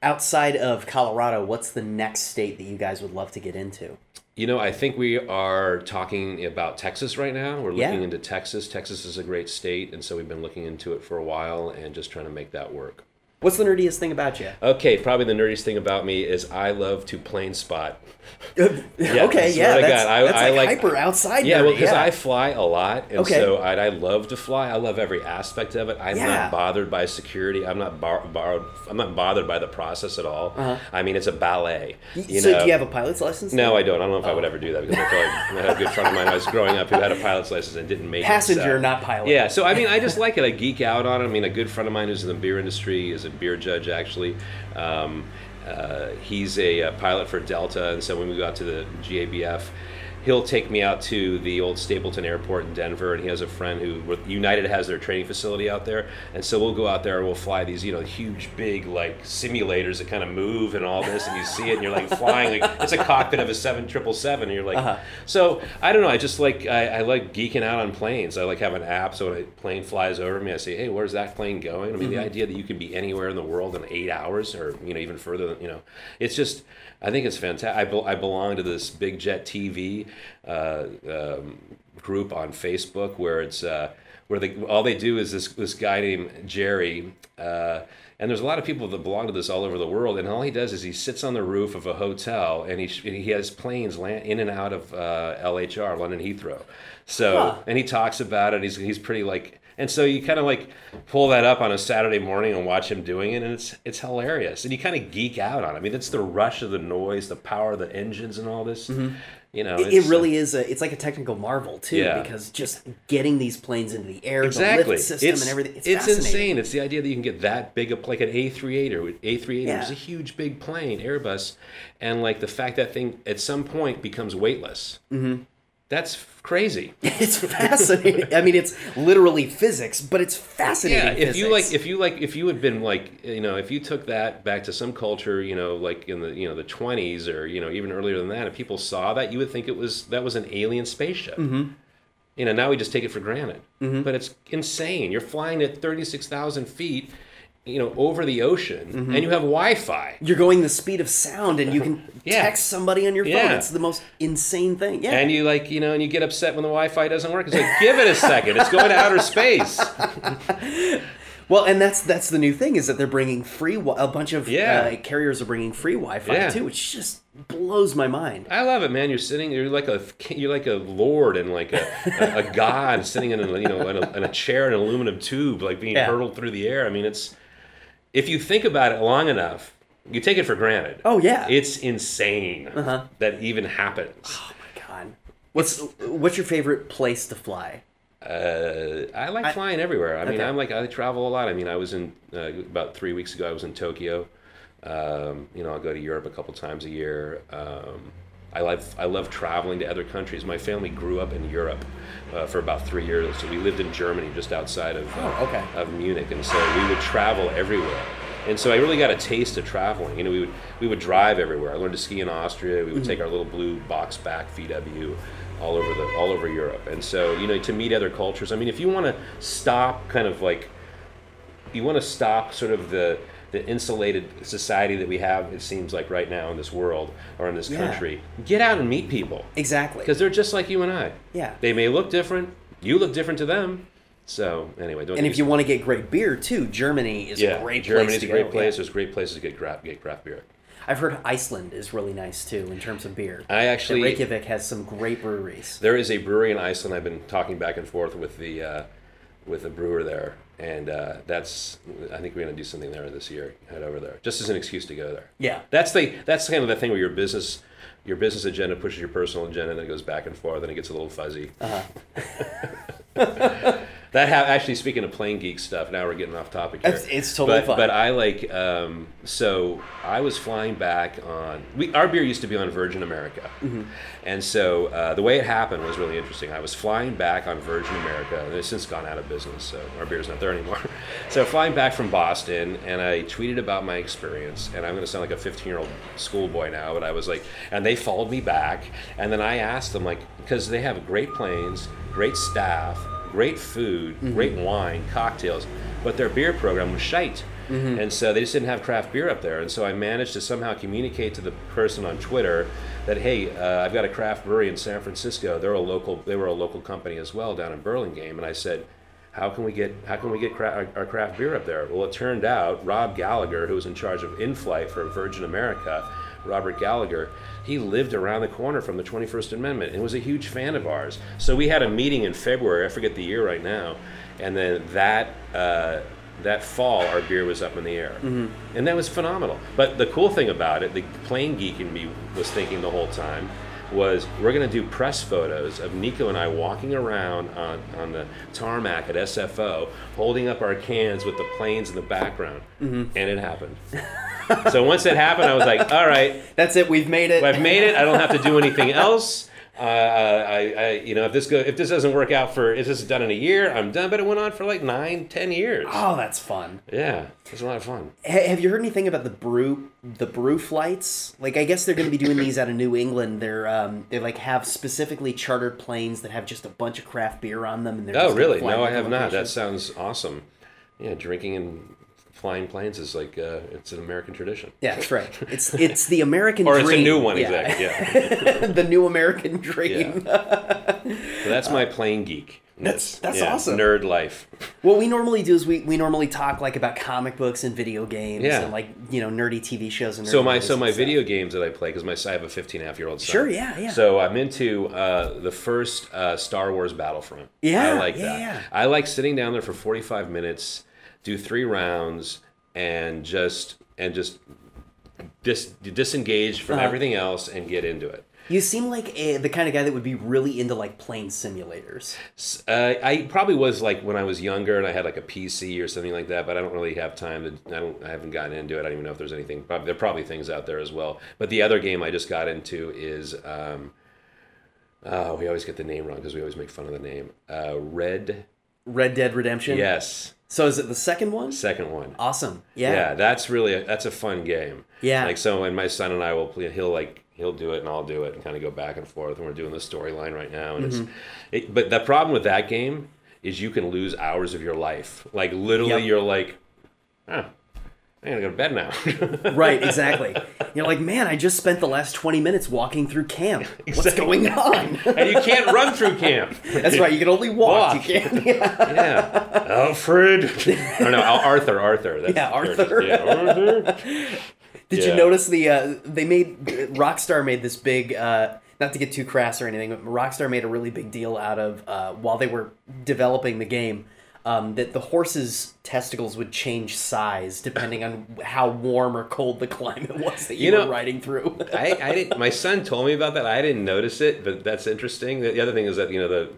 Outside of Colorado, what's the next state that you guys would love to get into? You know, I think we are talking about Texas right now. We're Yeah. looking into Texas. Texas is a great state, and so we've been looking into it for a while and just trying to make that work. What's the nerdiest thing about you? Okay, probably the nerdiest thing about me is I love to plane spot. [LAUGHS] okay, that's [LAUGHS] yeah, what I that's, got. I- that's I like, like- hyper outside. Yeah, nerdy, well, because yeah. I fly a lot, and Okay. so I, I love to fly. I love every aspect of it. I'm Yeah. not bothered by security. I'm not bar- bar- I'm not bothered by the process at all. Uh-huh. I mean, it's a ballet. You so know? do you have a pilot's license? No, I don't. I don't know if I would oh. ever do that because I feel like I had a good friend of mine when I was growing up who had a pilot's license and didn't make Passenger, it. so- not pilot. Yeah, so I mean, I just like it. I geek out on it. I mean, a good friend of mine who's in the beer industry is a beer judge actually. Um, uh, he's a, uh pilot for Delta, and so when we go out to the GABF, he'll take me out to the old Stapleton Airport in Denver, and he has a friend who United has their training facility out there, and so we'll go out there and we'll fly these, you know, huge, big like simulators that kind of move and all this, and you see it, and you're like flying like it's a cockpit of a seven triple seven, and you're like, uh-huh. so I don't know, I just like I, I like geeking out on planes. I like having an app, so when a plane flies over me, I say, hey, where's that plane going? I mean, the mm-hmm. idea that you can be anywhere in the world in eight hours, or you know, even further, than, you know, it's just. I think it's fantastic. I, be- I belong to this Big Jet TV uh, um, group on Facebook where it's uh, where they, all they do is this this guy named Jerry. Uh, and there's a lot of people that belong to this all over the world, and all he does is he sits on the roof of a hotel, and he sh- he has planes land in and out of uh, LHR, London Heathrow. So, Huh. and he talks about it. He's he's pretty like, and so you kind of like pull that up on a Saturday morning and watch him doing it, and it's it's hilarious, and you kind of geek out on it. I mean, it's the rush of the noise, the power of the engines, and all this. You know, It, it it's, uh, really is a. It's like a technical marvel too, Yeah. because just getting these planes into the air, the exactly lift system, it's, and everything. It's, it's insane it's the idea that you can get that big of like an a380 or a380 Yeah. is a huge big plane airbus and like the fact that thing at some point becomes weightless mm-hmm. That's crazy [LAUGHS] It's fascinating. I mean, it's literally physics, but it's fascinating. yeah if you like if you like if you had been like you know if you took that back to some culture you know like in the you know the 20s or you know even earlier than that if people saw that you would think it was that was an alien spaceship Mm-hmm. you know now we just take it for granted but it's insane you're flying at 36000 feet you know over the ocean Mm-hmm. and you have wi-fi you're going the speed of sound, and you can [LAUGHS] Yeah. text somebody on your phone. Yeah. It's the most insane thing. Yeah. and you like you know and you get upset when the wi-fi doesn't work it's like give it a second it's going to outer space [LAUGHS] Well, and that's that's the new thing is that they're bringing free. A bunch of Yeah. uh, carriers are bringing free Wi-Fi Yeah. too, which just blows my mind. I love it, man. You're sitting. You're like a. You're like a lord and like a, a, a [LAUGHS] god sitting in a you know in a, in a chair in an aluminum tube, like being Yeah. hurtled through the air. I mean, it's. If you think about it long enough, you take it for granted. Oh, yeah. It's insane Uh-huh. that even happens. Oh my god. What's what's your favorite place to fly? Uh, I like flying everywhere. I mean, I'm like I travel a lot. I mean, I was in uh, about three weeks ago. I was in Tokyo. Um, you know, I'll go to Europe a couple times a year. Um, I love I love traveling to other countries. My family grew up in Europe uh, for about three years. So we lived in Germany, just outside of uh, Oh, okay. of Munich, and so we would travel everywhere. And so I really got a taste of traveling. You know, we would we would drive everywhere. I learned to ski in Austria. We would take our little blue box back VW all over the all over Europe. And so you know, to meet other cultures. I mean, if you want to stop, kind of like you want to stop sort of the the insulated society that we have. It seems like right now in this world or in this Yeah. country. Get out and meet people Exactly. because they're just like you and I. Yeah. They may look different. You look different to them. So anyway, don't. And if you want to get great beer too, Germany is yeah, a great Germany's place to a great go. place. Yeah. There's great places to get craft, get craft beer. I've heard Iceland is really nice too in terms of beer. I actually- And Reykjavik has some great breweries. There is a brewery in Iceland. I've been talking back and forth with the uh, with the brewer there, and uh, that's I think we're gonna do something there this year. Head over there just as an excuse to go there. Yeah. That's the that's kind of the thing where your business your business agenda pushes your personal agenda, and then it goes back and forth, and it gets a little fuzzy. Uh-huh. [LAUGHS] That ha- actually, speaking of plane geek stuff, now we're getting off topic here. It's- it's totally but, fine. But I like. Um, so I was flying back on. We our beer used to be on Virgin America, Mm-hmm. and so uh, the way it happened was really interesting. I was flying back on Virgin America, and it's since gone out of business, so our beer's not there anymore. [LAUGHS] so flying back from Boston, and I tweeted about my experience, and I'm going to sound like a 15 year old schoolboy now, but I was like, and they followed me back, and then I asked them like, because they have great planes, great staff, great food, great wine, cocktails, but their beer program was shite. And so they just didn't have craft beer up there. And so I managed to somehow communicate to the person on Twitter that, hey, uh, I've got a craft brewery in San Francisco. They're a local. They were a local company as well down in Burlingame. And I said, how can we get how can we get cra- our, our craft beer up there? Well, it turned out Rob Gallagher, who was in charge of in-flight for Virgin America, Robert Gallagher, he lived around the corner from the 21st Amendment and was a huge fan of ours. So we had a meeting in February. I forget the year right now, and then that. Uh, that fall, our beer was up in the air, and that was phenomenal. But the cool thing about it, the plane geek in me was thinking the whole time, was we're going to do press photos of Nico and I walking around on, on the tarmac at SFO, holding up our cans with the planes in the background, and it happened. [LAUGHS] [LAUGHS] so once it happened, I was like, all right, That's it. We've made it. I've made it. I don't have to do anything else. Uh, I, I, you know, if this go, if this doesn't work out for, if this is done in a year, I'm done. But it went on for like nine, ten years. Oh, that's fun. Yeah, it's a lot of fun. Ha- have you heard anything about the brew the brew flights? Like I guess they're going to be doing these out of New England. They're um they like have specifically chartered planes that have just a bunch of craft beer on them. And they're Oh, really? No, I have not. That sounds awesome. Yeah, drinking and flying planes is like uh, it's an American tradition. Yeah, that's right. [LAUGHS] It's it's the American Or dream. it's a new one, Yeah. exactly. Yeah. [LAUGHS] the new American dream. So [LAUGHS] that's my plane geek. That's- that's yeah, awesome. Nerd life. What we normally do is we, we normally talk like about comic books and video games Yeah. and like you know nerdy TV shows and So my so my stuff. video games that I play because my I have a 15 and a half year old son. Sure, yeah, yeah. So I'm into uh, the first uh, Star Wars Battlefront. Yeah, I like yeah, that. yeah. I like sitting down there for 45 minutes, do three rounds, and just and just dis- disengage from Uh-huh. everything else and get into it. You seem like a, the kind of guy that would be really into like plane simulators. Uh, I probably was like when I was younger and I had like a PC or something like that, but I don't really have time to. I don't. I haven't gotten into it. I don't even know if there's anything. Probably, there are probably things out there as well. But the other game I just got into is. Um, oh, we always get the name wrong because we always make fun of the name. Uh, Red. Red Dead Redemption. Yes, So is it the second one? second one. Awesome. Yeah, Yeah. that's really a, that's a fun game. Yeah. Like so, and my son and I will play. He'll like he'll do it and I'll do it and kind of go back and forth. And we're doing the storyline right now. And Mm-hmm. it's it, but the problem with that game is you can lose hours of your life. Like literally, Yep. you're like, huh, I gotta go to bed now. [LAUGHS] Right, exactly. You're like, man, I just spent the last 20 minutes walking through camp. What's going on? and you can't run through camp. That's right, you can only walk. Walk. You can't. [LAUGHS] Yeah. Yeah, Alfred. or no, Arthur. Arthur. That's Yeah, Arthur. Yeah, Arthur. [LAUGHS] Did Yeah. you notice the uh, they made Rockstar made this big uh, not to get too crass or anything, but Rockstar made a really big deal out of uh, while they were developing the game um, that the horse's testicles would change size depending on how warm or cold the climate was that you, You know, were riding through. I, I didn't. My son told me about that. I didn't notice it, but that's interesting. The, the other thing is that you know the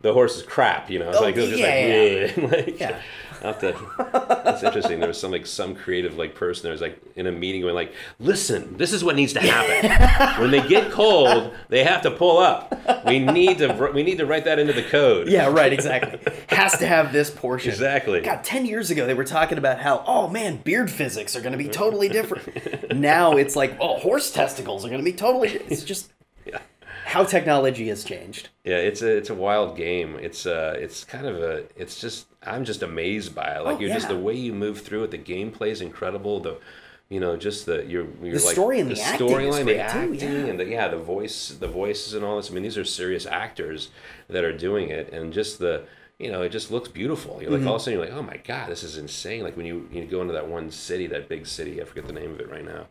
the horse is crap. You know, it's Oh, like it was just yeah, like, "Bleh." like Yeah. [LAUGHS] I'll have to- that's interesting. There was some like some creative like person there was like in a meeting going like, listen, this is what needs to happen. [LAUGHS] when they get cold, they have to pull up. We need to we need to write that into the code. yeah, right, exactly. Has to have this portion. Exactly. God, 10 years ago, they were talking about how, oh man, beard physics are going to be totally different. now it's like, oh, horse testicles are going to be totally. It's just [LAUGHS] how technology has changed. Yeah, it's a it's a wild game. It's uh it's kind of a it's just I'm just amazed by it. Like Oh, you're just the way you move through it. The gameplay is incredible. The you know just the you're, you're The like story and the acting is storyline, the great, too, acting, yeah. and the yeah the voice the voices and all this. I mean these are serious actors that are doing it, and just the you know it just looks beautiful. You're like Mm-hmm. all of a sudden you're like oh my god this is insane. Like when you you go into that one city that big city I forget the name of it right now,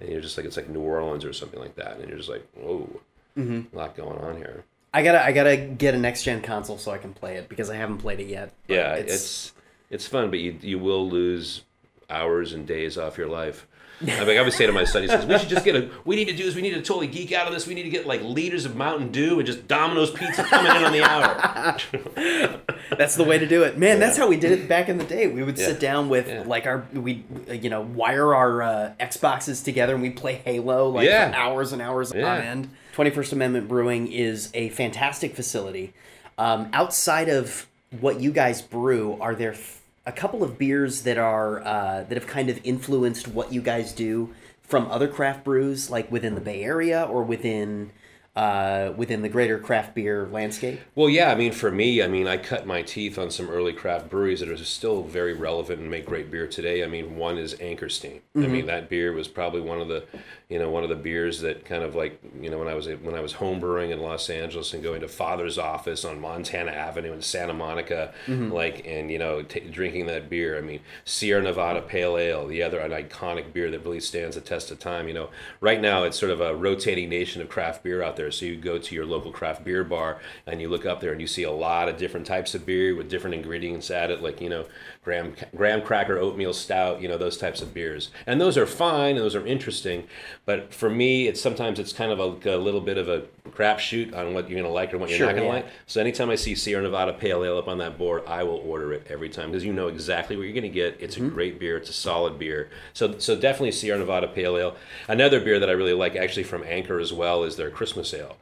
and you're just like it's like New Orleans or something like that, and you're just like whoa. Mm-hmm. A lot going on here. I gotta, I gotta get a next gen console so I can play it because I haven't played it yet. Yeah, it's it's fun, but you you will lose hours and days off your life. I mean, I would say to my son, he says, "We should just get a. We need to do is we need to totally geek out of this. We need to get like liters of Mountain Dew and just Domino's pizza coming in on the hour." [LAUGHS] That's the way to do it, man. That's how we did it back in the day. We would Yeah. sit down with Yeah. like our we you know wire our uh, Xboxes together and we play Halo like Yeah. hours and hours Yeah. on end. Twenty First Amendment Brewing is a fantastic facility. Um, outside of what you guys brew, are there f- a couple of beers that are uh, that have kind of influenced what you guys do from other craft brews, like within the Bay Area or within uh, within the greater craft beer landscape? Well, yeah, I mean, for me, I mean, I cut my teeth on some early craft breweries that are still very relevant and make great beer today. I mean, one is Anchor Steam. I mean, that beer was probably one of the, you know, one of the beers that kind of like, you know, when I was when I was home brewing in Los Angeles and going to Father's office on Montana Avenue in Santa Monica, mm-hmm. like, and you know, t- drinking that beer. I mean, Sierra Nevada Pale Ale, the other an iconic beer that really stands the test of time. You know, right now it's sort of a rotating nation of craft beer out there. So you go to your local craft beer bar and you look up there and you see a lot of different types of beer with different ingredients added, like you know, graham graham cracker oatmeal stout, you know, those types of beers. And those are fine and those are interesting, but for me, it's sometimes it's kind of a, a little bit of a crapshoot on what you're gonna like or what you're Sure, not gonna yeah. like. So anytime I see Sierra Nevada Pale Ale up on that board, I will order it every time because you know exactly what you're going to get. It's a mm-hmm. great beer. It's a solid beer. So so definitely Sierra Nevada Pale Ale. Another beer that I really like, actually from Anchor as well, is their Christmas Ale.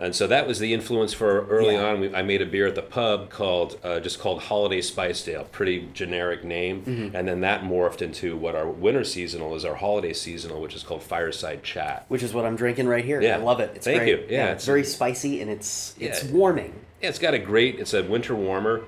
And so that was the influence for early Yeah. on. We, I made a beer at the pub called uh, just called Holiday Spiced Ale, pretty generic name. And then that morphed into what our winter seasonal is, our holiday seasonal, which is called Fireside Chat. which is what I'm drinking right here. Yeah. I love it. It's Thank great. you. Yeah, it's it's- very spicy and it's it's Yeah. warming. Yeah, it's got a great. It's a winter warmer.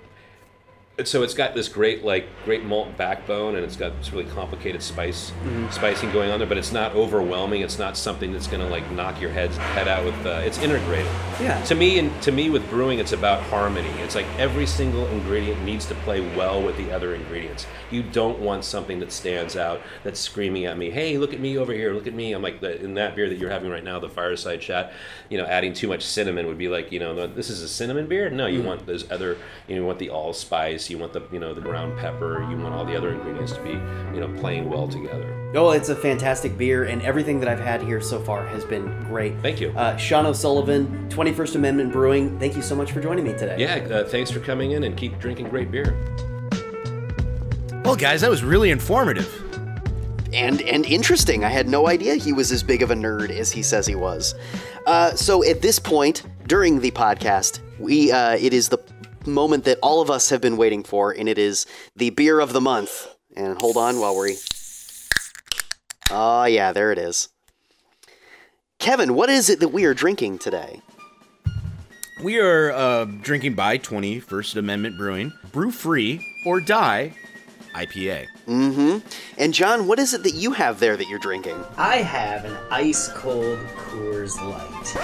So it's got this great like great malt backbone, and it's got this really complicated spice spicing going on there. But it's not overwhelming. It's not something that's gonna like knock your head head out with. Uh, it's integrated. Yeah. To me, and to me, with brewing, it's about harmony. It's like every single ingredient needs to play well with the other ingredients. You don't want something that stands out that's screaming at me, "Hey, look at me over here! Look at me!" I'm like the, in that beer that you're having right now, the Fireside Chat. You know, adding too much cinnamon would be like, you know, this is a cinnamon beer. No, you want those other. You, know, you want the allspice. You want the you know the ground pepper. You want all the other ingredients to be you know playing well together. Oh, it's a fantastic beer, and everything that I've had here so far has been great. Thank you. Uh, Shaun O'Sullivan, 21st Amendment Brewing, thank you so much for joining me today. Yeah, uh, thanks for coming in and keep drinking great beer. Well, guys, that was really informative. and and interesting. I had no idea he was as big of a nerd as he says he was. Uh, so at this point during the podcast, we uh, it is the moment that all of us have been waiting for, and it is the beer of the month. And hold on while we. Oh yeah, there it is. Kevin, what is it that we are drinking today? We are uh, drinking by 21st Amendment Brewing, Brew Free or Die IPA. Mm-hmm. And Jon, what is it that you have there that you're drinking? I have an ice cold Coors Light.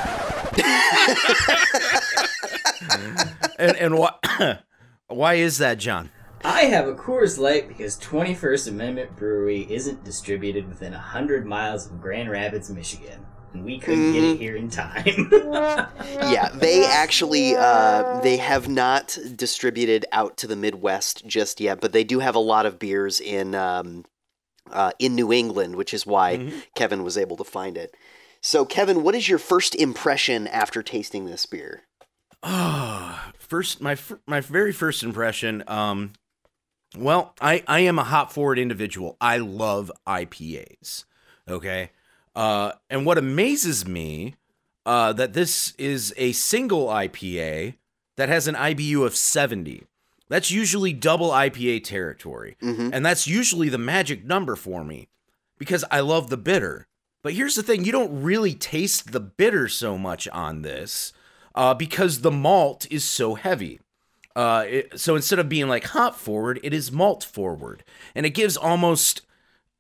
[LAUGHS] And, and why, [COUGHS] why is that, Jon? I have a Coors Light because 21st Amendment Brewery isn't distributed within 100 miles of Grand Rapids, Michigan. And we couldn't get it here in time. [LAUGHS] yeah, they actually uh, they have not distributed out to the Midwest just yet, but they do have a lot of beers in um, uh, in New England, which is why Kevin was able to find it. So, Kevin, what is your first impression after tasting this beer? Ah, first my my very first impression. Um, well, I I am a hop forward individual. I love IPAs. Okay, uh, and what amazes me, uh, that this is a single IPA that has an IBU of seventy. That's usually double IPA territory, and that's usually the magic number for me because I love the bitter. But here's the thing: you don't really taste the bitter so much on this uh, because the malt is so heavy. Uh, it, so instead of being like hop forward, it is malt forward, and it gives almost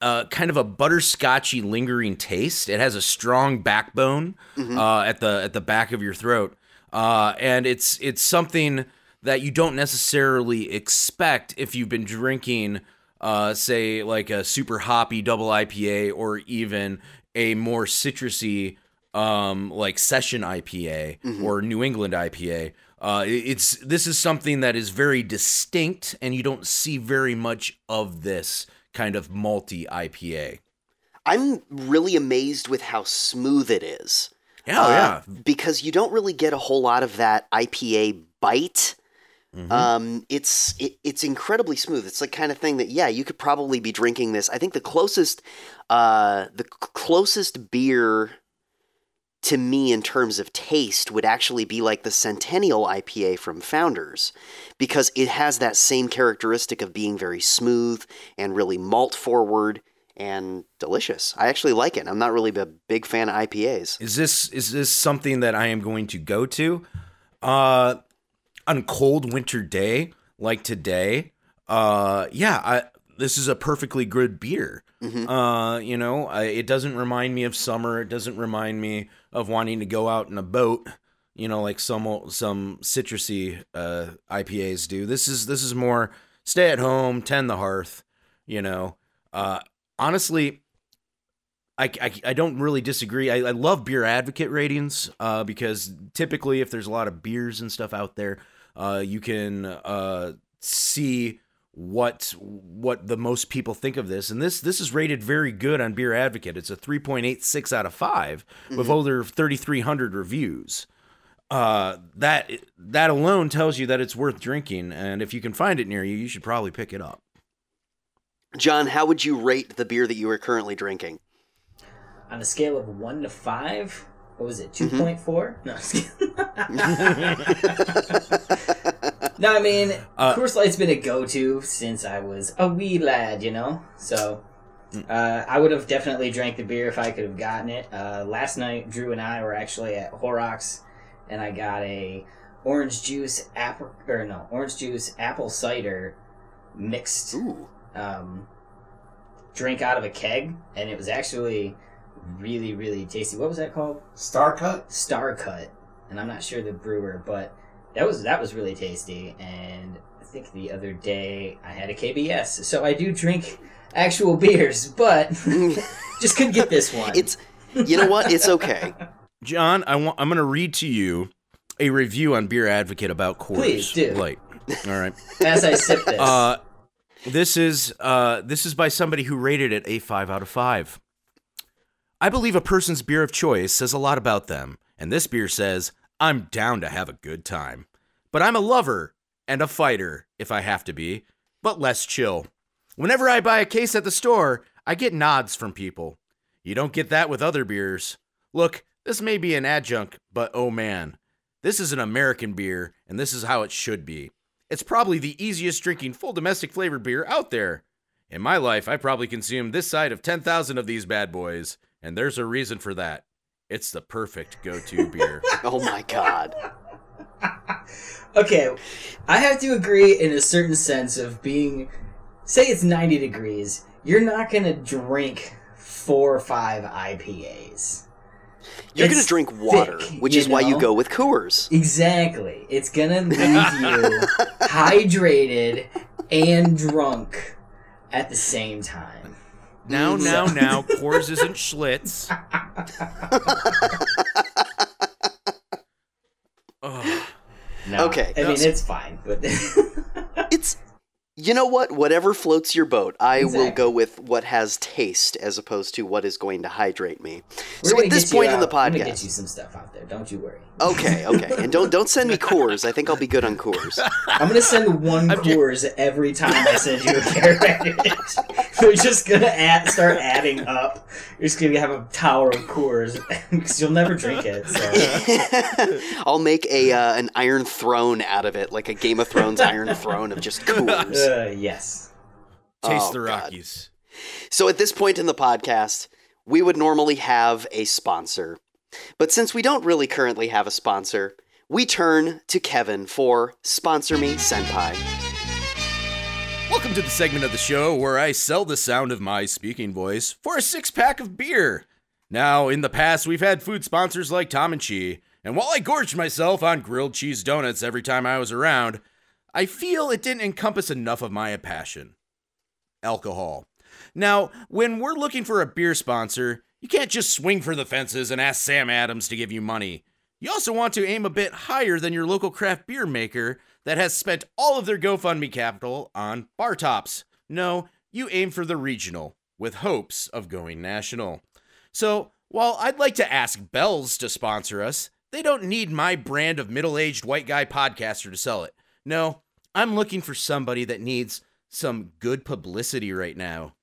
uh, kind of a butterscotchy lingering taste. It has a strong backbone uh, at the at the back of your throat, uh, and it's it's something that you don't necessarily expect if you've been drinking, uh, say like a super hoppy double IPA or even a more citrusy um, like session IPA or New England IPA. Uh, it's this is something that is very distinct, and you don't see very much of this kind of multi IPA. I'm really amazed with how smooth it is. Yeah, oh, Uh, yeah. Because you don't really get a whole lot of that IPA bite Um, it's it, it's incredibly smooth. It's the kind of thing that yeah, you could probably be drinking this. I think the closest uh, the c- closest beer to me in terms of taste would actually be like the Centennial IPA from Founders because it has that same characteristic of being very smooth and really malt forward and delicious. I actually like it. I'm not really a big fan of IPAs. Is this is this something that I am going to go to? Uh on a cold winter day like today, uh yeah, I this is a perfectly good beer. Uh, you know, I, it doesn't remind me of summer. It doesn't remind me of wanting to go out in a boat. You know, like some some citrusy uh, IPAs do. This is this is more stay at home, tend the hearth. You know, uh, honestly, I, I, I don't really disagree. I, I love beer advocate ratings uh, because typically, if there's a lot of beers and stuff out there, uh, you can uh, see what what the most people think of this. And this this is rated very good on Beer Advocate. It's a 3.86 out of 5 with over 3,300 reviews. Uh, that that alone tells you that it's worth drinking, and if you can find it near you, you should probably pick it up. Jon, how would you rate the beer that you are currently drinking? On a scale of one to five, what was it? 2.4? No, I'm just kidding. [LAUGHS] [LAUGHS] [LAUGHS] no, I mean, Uh, Coors Light's been a go-to since I was a wee lad, you know. So uh, I would have definitely drank the beer if I could have gotten it. Uh, last night, Drew and I were actually at Horrocks, and I got a orange juice apple or no orange juice apple cider mixed um, drink out of a keg, and it was actually really, really tasty. What was that called? Star cut? Starcut, and I'm not sure the brewer, but that was that was really tasty. And I think the other day I had a KBS, so I do drink actual beers, but [LAUGHS] just couldn't get this [LAUGHS] one. It's you know what? It's okay. Jon, I want I'm going to read to you a review on Beer Advocate about Coors Please do. Light. All right. as I sip this. Uh, this is uh, this is by somebody who rated it a five out of five. I believe a person's beer of choice says a lot about them, and this beer says I'm down to have a good time, but I'm a lover and a fighter if I have to be, but less chill. Whenever I buy a case at the store, I get nods from people. You don't get that with other beers. Look, this may be an adjunct, but oh man, this is an American beer, and this is how it should be. It's probably the easiest drinking full domestic flavored beer out there. In my life, I probably consumed this side of 10,000 of these bad boys, and there's a reason for that. It's the perfect go to beer. [LAUGHS] Oh my god. [LAUGHS] Okay, I have to agree in a certain sense of being. Say it's 90 degrees, you're not gonna drink four or five IPAs. You're gonna drink water, thick, which you is why you go with Coors. Exactly. It's gonna [LAUGHS] leave you hydrated and drunk at the same time. now, now, now, Coors isn't Schlitz. [LAUGHS] No, Okay. I No, mean, so- it's fine, but [LAUGHS] It's you know what? Whatever floats your boat. I will go with what has taste as opposed to what is going to hydrate me. we're So at this point in the uh, out- I'm gonna get podcast. you some stuff out there. Don't you worry. Okay, okay. And don't don't send me Coors. I think I'll be good on Coors. [LAUGHS] I'm gonna send one Coors every time I send you a care [LAUGHS] [LAUGHS] package. We're just gonna add, start adding up. You're just gonna have a tower of Coors [LAUGHS] because you'll never drink it. So [LAUGHS] I'll make a uh, an Iron Throne out of it, like a Game of Thrones Iron Throne of just Coors. uh, yes. Taste Oh, the God. Rockies. So at this point in the podcast, we would normally have a sponsor. But since we don't really currently have a sponsor, we turn to Kevin for Sponsor Me Senpai. Welcome to the segment of the show where I sell the sound of my speaking voice for a six pack of beer. Now, in the past, we've had food sponsors like Tom and Chee, and while I gorged myself on grilled cheese donuts every time I was around, I feel it didn't encompass enough of my passion alcohol. Now, when we're looking for a beer sponsor, you can't just swing for the fences and ask Sam Adams to give you money. You also want to aim a bit higher than your local craft beer maker that has spent all of their GoFundMe capital on bar tops. No, you aim for the regional, with hopes of going national. So, while I'd like to ask Bell's to sponsor us, they don't need my brand of middle aged white guy podcaster to sell it. No, I'm looking for somebody that needs some good publicity right now.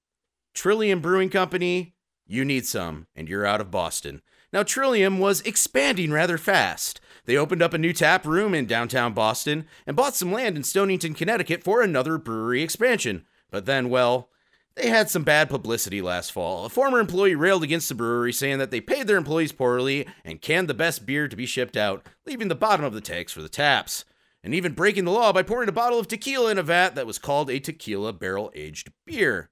Trillium Brewing Company, you need some, and you're out of Boston. Now, Trillium was expanding rather fast. They opened up a new tap room in downtown Boston and bought some land in Stonington, Connecticut for another brewery expansion. But then, well, they had some bad publicity last fall. A former employee railed against the brewery, saying that they paid their employees poorly and canned the best beer to be shipped out, leaving the bottom of the tanks for the taps. And even breaking the law by pouring a bottle of tequila in a vat that was called a tequila barrel aged beer.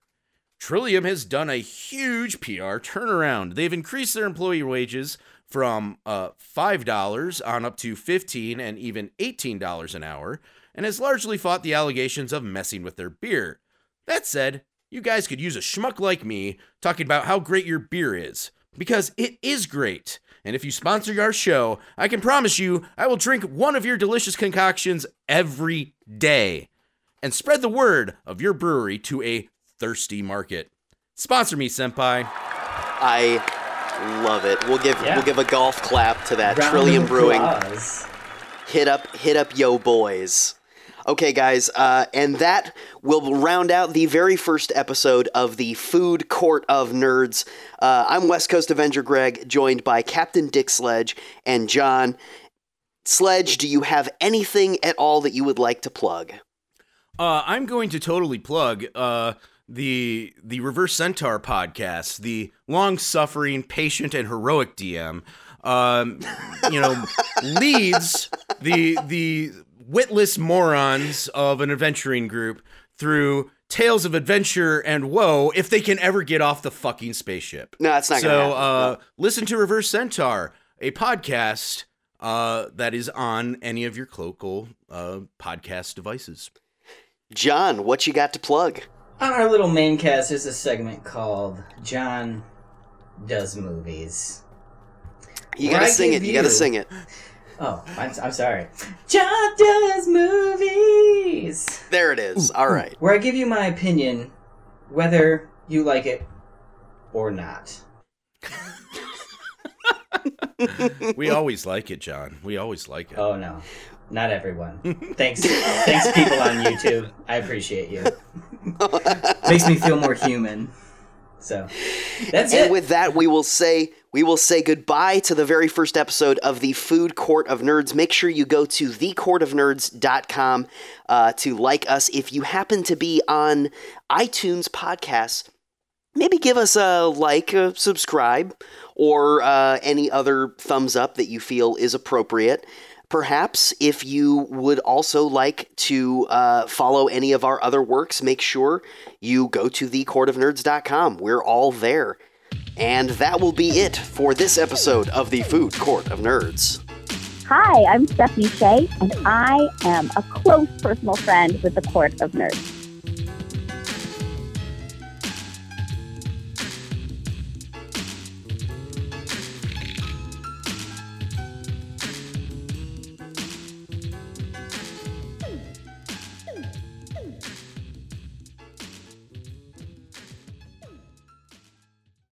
Trillium has done a huge PR turnaround. They've increased their employee wages from uh, $5 on up to 15 and even $18 an hour, and has largely fought the allegations of messing with their beer. That said, you guys could use a schmuck like me talking about how great your beer is, because it is great. And if you sponsor our show, I can promise you I will drink one of your delicious concoctions every day and spread the word of your brewery to a thirsty market. Sponsor me, senpai. I love it. We'll give Yeah. we'll give a golf clap to that Round Trillium Brewing. applause. Hit up hit up yo boys. Okay, guys, uh, and that will round out the very first episode of the Food Court of Nerds. Uh, I'm West Coast Avenger Greg, joined by Captain Dick Sledge and Jon. Sledge, do you have anything at all that you would like to plug? Uh, I'm going to totally plug uh, the the Reverse Centaur podcast, the long-suffering, patient, and heroic DM. Um, you know, [LAUGHS] leads the the witless morons of an adventuring group through tales of adventure and woe if they can ever get off the fucking spaceship. No, it's not gonna So, uh, listen to Reverse Centaur, a podcast uh, that is on any of your local uh, podcast devices. Jon, what you got to plug? On our little main cast, there's a segment called Jon Does Movies. You gotta I sing it. give You gotta sing it. Oh, I'm, I'm sorry. Jon Does Movies! There it is. All right. Where I give you my opinion, whether you like it or not. [LAUGHS] we always like it, Jon. We always like it. Oh no, not everyone. Thanks, thanks, people on YouTube. I appreciate you. [LAUGHS] [LAUGHS] Makes me feel more human. So that's and it. with that, we will say we will say goodbye to the very first episode of the Food Court of Nerds. Make sure you go to thecourtofnerds.com uh, to like us. If you happen to be on iTunes podcasts, maybe give us a like, a subscribe, or uh, any other thumbs up that you feel is appropriate. Perhaps if you would also like to uh, follow any of our other works, make sure you go to thecourtofnerds.com. We're all there. And that will be it for this episode of the Food Court of Nerds. Hi, I'm Stephanie Shea, and I am a close personal friend with the Court of Nerds.